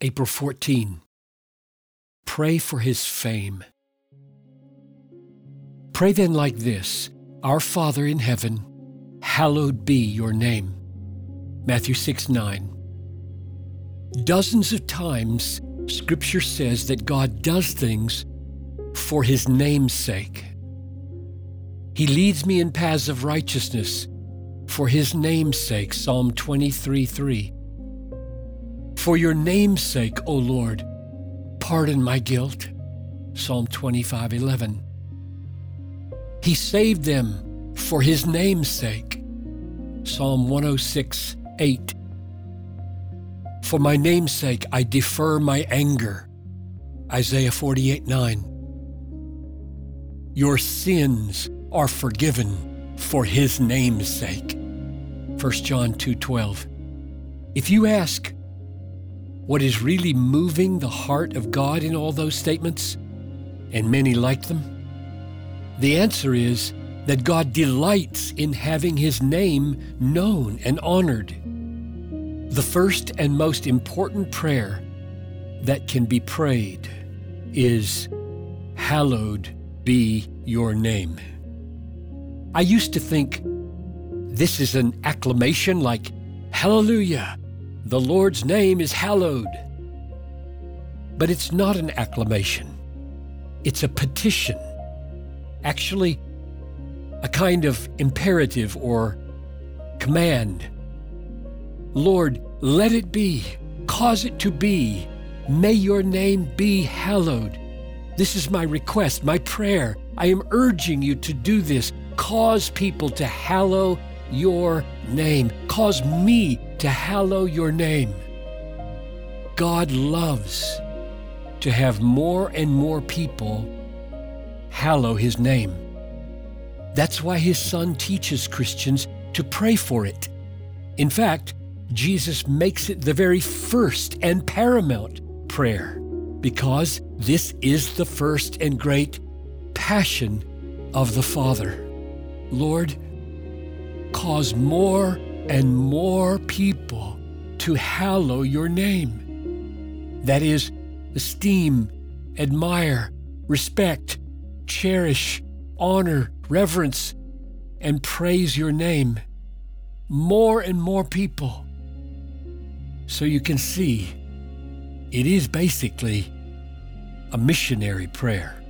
April 14. Pray for his fame. Pray then like this Our Father in heaven, hallowed be your name. Matthew 6 9. Dozens of times, Scripture says that God does things for his name's sake. He leads me in paths of righteousness for his name's sake. Psalm 23 3. For your name's sake, O Lord, pardon my guilt. Psalm 25 11. He saved them for his name's sake. Psalm 106 8. For my name's sake, I defer my anger. Isaiah 48 9. Your sins are forgiven for his name's sake. 1 John 2:12. If you ask what is really moving the heart of God in all those statements, and many like them, the answer is that God delights in having his name known and honored. The first and most important prayer that can be prayed is, Hallowed be your name. I used to think this is an acclamation like, Hallelujah, the Lord's name is hallowed. But it's not an acclamation, it's a petition. Actually, a kind of imperative or command. Lord, let it be, cause it to be. May your name be hallowed. This is my request, my prayer. I am urging you to do this. Cause people to hallow your name. Cause me to hallow your name. God loves to have more and more people hallow his name. That's why his son teaches Christians to pray for it. In fact, Jesus makes it the very first and paramount prayer because this is the first and great passion of the Father. Lord, cause more and more people to hallow your name. That is, esteem, admire, respect, cherish, honor, reverence, and praise your name. More and more people. So you can see, it is basically a missionary prayer.